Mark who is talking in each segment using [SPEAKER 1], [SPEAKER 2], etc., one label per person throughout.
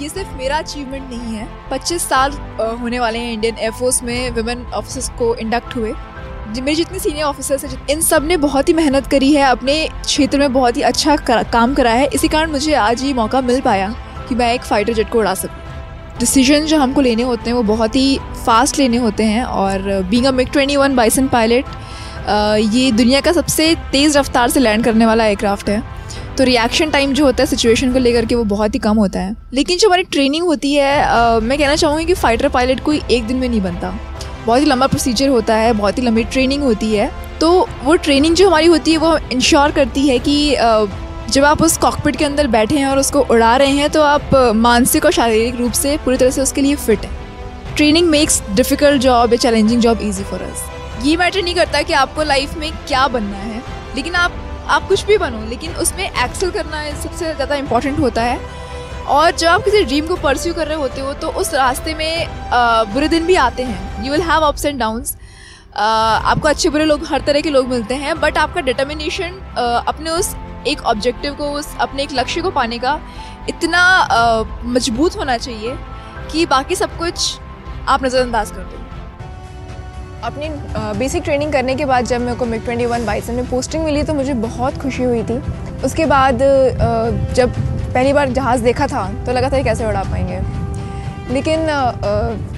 [SPEAKER 1] ये सिर्फ़ मेरा अचीवमेंट नहीं है। 25 साल होने वाले हैं इंडियन एयरफोर्स में वुमेन ऑफिसर्स को इंडक्ट हुए। मेरे जितने सीनियर ऑफिसर्स हैं इन सबने बहुत ही मेहनत करी है अपने क्षेत्र में बहुत ही अच्छा कर, काम करा है। इसी कारण मुझे आज ये मौका मिल पाया कि मैं एक फ़ाइटर जेट को उड़ा सकूँ। डिसीज़न जो हमको लेने होते हैं वो बहुत ही फास्ट लेने होते हैं और being a MiG twenty one Bison pilot ये दुनिया का सबसे तेज़ रफ्तार से लैंड करने वाला एयरक्राफ्ट है। तो रिएक्शन टाइम जो होता है सिचुएशन को लेकर के वो बहुत ही कम होता है। लेकिन जो हमारी ट्रेनिंग होती है आ, मैं कहना चाहूँगी कि फ़ाइटर पायलट कोई एक दिन में नहीं बनता। बहुत ही लंबा प्रोसीजर होता है बहुत ही लंबी ट्रेनिंग होती है। तो वो ट्रेनिंग जो हमारी होती है वो इंश्योर करती है कि जब आप उस कॉकपिट के अंदर बैठे हैं और उसको उड़ा रहे हैं तो आप मानसिक और शारीरिक रूप से पूरी तरह से उसके लिए फिट हैं। ट्रेनिंग मेक्स डिफ़िकल्ट जॉब या challenging job easy for us ये मैटर नहीं करता कि आपको लाइफ में क्या बनना है लेकिन आप आप कुछ भी बनो, लेकिन उसमें एक्सेल करना सबसे ज़्यादा इंपॉर्टेंट होता है। और जब आप किसी ड्रीम को परस्यू कर रहे होते हो तो उस रास्ते में बुरे दिन भी आते हैं। You will have ups and downs आपको अच्छे बुरे लोग, हर तरह के लोग मिलते हैं बट आपका डिटर्मिनेशन अपने उस एक ऑब्जेक्टिव को, उस अपने एक लक्ष्य को पाने का इतना मज़बूत होना चाहिए कि बाकी सब कुछ आप नज़रअंदाज कर दो।
[SPEAKER 2] अपनी बेसिक ट्रेनिंग करने के बाद जब मेरे को मिक ट्वेंटी वन बाईसन में पोस्टिंग मिली तो मुझे बहुत खुशी हुई थी। उसके बाद जब पहली बार जहाज़ देखा था तो लगा था कैसे उड़ा पाएँगे। लेकिन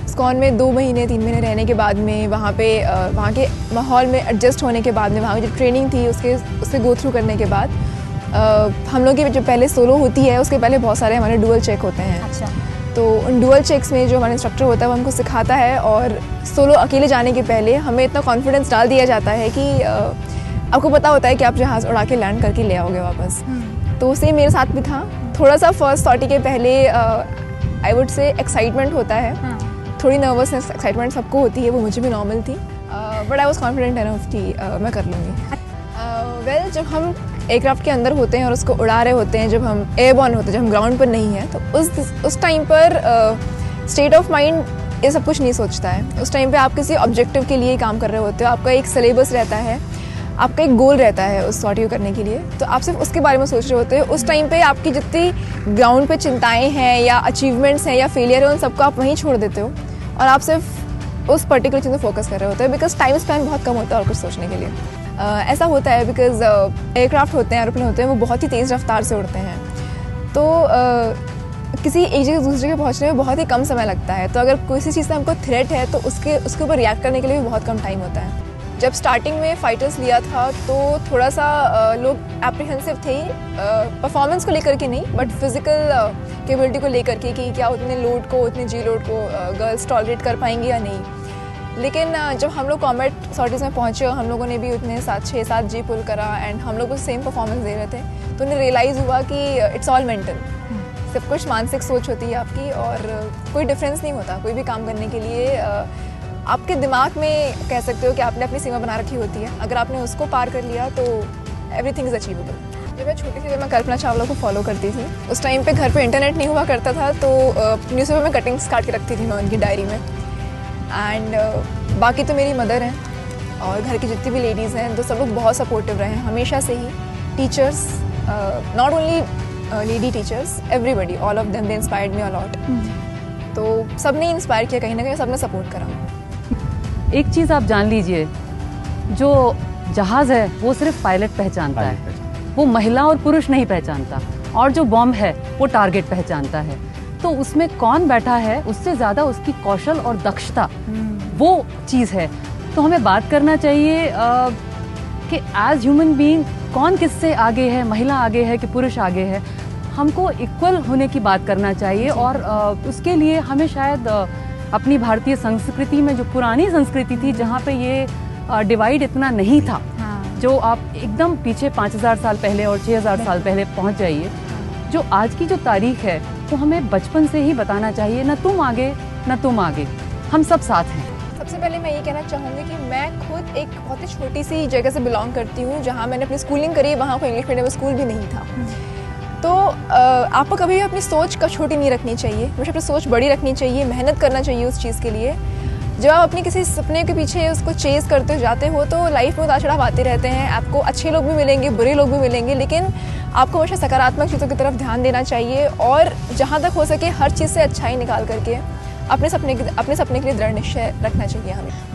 [SPEAKER 2] स्कॉन में दो महीने, तीन महीने रहने के बाद में वहाँ पे वहाँ के माहौल में एडजस्ट होने के बाद में, वहाँ की जो ट्रेनिंग थी, उसके, उससे गो थ्रू करने के बाद हम लोग की जो पहले सोलो होती है, उसके पहले बहुत सारे हमारे डुअल चेक होते हैं। अच्छा। तो उन डुअल चेक्स में जो हमारा इंस्ट्रक्टर होता है वो हमको सिखाता है और सोलो अकेले जाने के पहले हमें इतना कॉन्फिडेंस डाल दिया जाता है कि आपको पता होता है कि आप जहाज़ उड़ा के लैंड करके ले आओगे वापस। हम्म। तो सेम मेरे साथ भी था। थोड़ा सा फ़र्स्ट सॉटी के पहले आई वुड से एक्साइटमेंट होता है। हाँ। थोड़ी नर्वसनेस एक्साइटमेंट सबको होती है वो मुझे भी नॉर्मल थी। But I was confident enough कि मैं कर लूँगी। वेल uh, जब हम एयरक्राफ्ट के अंदर होते हैं और उसको उड़ा रहे होते हैं जब हम एयरबॉर्न होते हैं, जब हम ग्राउंड पर नहीं हैं तो उस उस टाइम पर स्टेट ऑफ़ माइंड ये सब कुछ नहीं सोचता है। उस टाइम पे आप किसी ऑब्जेक्टिव के लिए काम कर रहे होते हो, आपका एक सिलेबस रहता है, आपका एक गोल रहता है उस सॉर्ट करने के लिए। तो आप सिर्फ़ उसके बारे में सोच रहे होते हो, उस टाइम पे आपकी जितनी ग्राउंड पे चिंताएँ हैं या अचीवमेंट्स हैं या फेलियर है, उन सबको आप वहीं छोड़ देते हो और आप सिर्फ़ उस पर्टिकुलर चीज़ में फोकस कर रहे होते हैं बिकॉज़ टाइम स्पेंड बहुत कम होता है और कुछ सोचने के लिए। ऐसा होता है बिकॉज़ एयरक्राफ्ट होते हैं एरोप्लेन होते हैं, वो बहुत ही तेज़ रफ्तार से उड़ते हैं। तो किसी एक जगह दूसरी जगह पहुँचने में बहुत ही कम समय लगता है। तो अगर किसी चीज़ से हमको थ्रेट है तो उसके उसके ऊपर रिएक्ट करने के लिए भी बहुत कम टाइम होता है। जब स्टार्टिंग में फाइटर्स लिया था तो थोड़ा सा लोग एप्रीहेंसिव थे परफॉर्मेंस को लेकर के नहीं बट फ़िज़िकल केबिलिटी को लेकर के कि क्या उतने लोड को, उतने जी लोड को गर्ल्स टॉलरेट कर पाएँगी या नहीं। लेकिन जब हम लोग कॉमेट सॉर्टिस में पहुँचे हम लोगों ने भी उतने सात छः सात जी पुल करा एंड हम लोग को सेम परफॉर्मेंस दे रहे थे तो उन्हें रियलाइज़ हुआ कि इट्स ऑल मेंटल सब कुछ मानसिक सोच होती है आपकी और कोई डिफरेंस नहीं होता कोई भी काम करने के लिए। आपके दिमाग में कह सकते हो कि आपने अपनी सीमा बना रखी होती है। अगर आपने उसको पार कर लिया तो एवरी थिंग इज़ अचीवेबल जब मैं छोटी सी जब मैं कल्पना चावला को फॉलो करती थी उस टाइम पे घर पे इंटरनेट नहीं हुआ करता था तो न्यूज़पेपर में कटिंग्स काट के रखती थी मैं उनकी डायरी में। एंड बाकी तो मेरी मदर हैं और घर की जितनी भी लेडीज़ हैं तो सब लोग बहुत सपोर्टिव रहे हैं। हमेशा से ही teachers not only lady teachers everybody all of them they inspired me a lot तो सबने इंस्पायर किया कहीं ना कहीं सबने सपोर्ट करा।
[SPEAKER 3] एक चीज़ आप जान लीजिए जो जहाज़ है वो सिर्फ़ पायलट पहचानता है। वो महिला और पुरुष नहीं पहचानता। और जो बॉम्ब है वो टारगेट पहचानता है। तो उसमें कौन बैठा है उससे ज़्यादा उसकी कौशल और दक्षता। वो चीज़ है तो हमें बात करना चाहिए कि एज ह्यूमन बीइंग कौन किससे आगे है महिला आगे है कि पुरुष आगे है हमको इक्वल होने की बात करना चाहिए और आ, उसके लिए हमें शायद आ, अपनी भारतीय संस्कृति में जो पुरानी संस्कृति थी जहाँ पे ये डिवाइड इतना नहीं था हाँ। जो आप एकदम पीछे पाँच हज़ार साल पहले और छः हज़ार साल पहले पहुँच जाइए जो आज की जो तारीख है वो हमें बचपन से ही बताना चाहिए, ना तुम आगे, ना तुम आगे। हम सब साथ हैं।
[SPEAKER 2] सबसे पहले मैं ये कहना चाहूँगी कि मैं खुद एक बहुत ही छोटी सी जगह से बिलोंग करती हूँ, जहाँ मैंने अपनी स्कूलिंग करी, वहाँ कोई इंग्लिश मीडियम स्कूल भी नहीं था। तो आपको कभी भी अपनी सोच का छोटी नहीं रखनी चाहिए। मुझे अपनी सोच बड़ी रखनी चाहिए, मेहनत करना चाहिए उस चीज़ के लिए। जब आप अपने किसी सपने के पीछे उसको चेज़ करते जाते हो तो लाइफ में उतार चढ़ाव आते रहते हैं। आपको अच्छे लोग भी मिलेंगे, बुरे लोग भी मिलेंगे, लेकिन आपको हमेशा सकारात्मक चीज़ों की तरफ़ ध्यान देना चाहिए और जहाँ तक हो सके हर चीज़ से अच्छाई निकाल करके अपने सपने अपने सपने के लिए दृढ़ निश्चय रखना चाहिए हमें।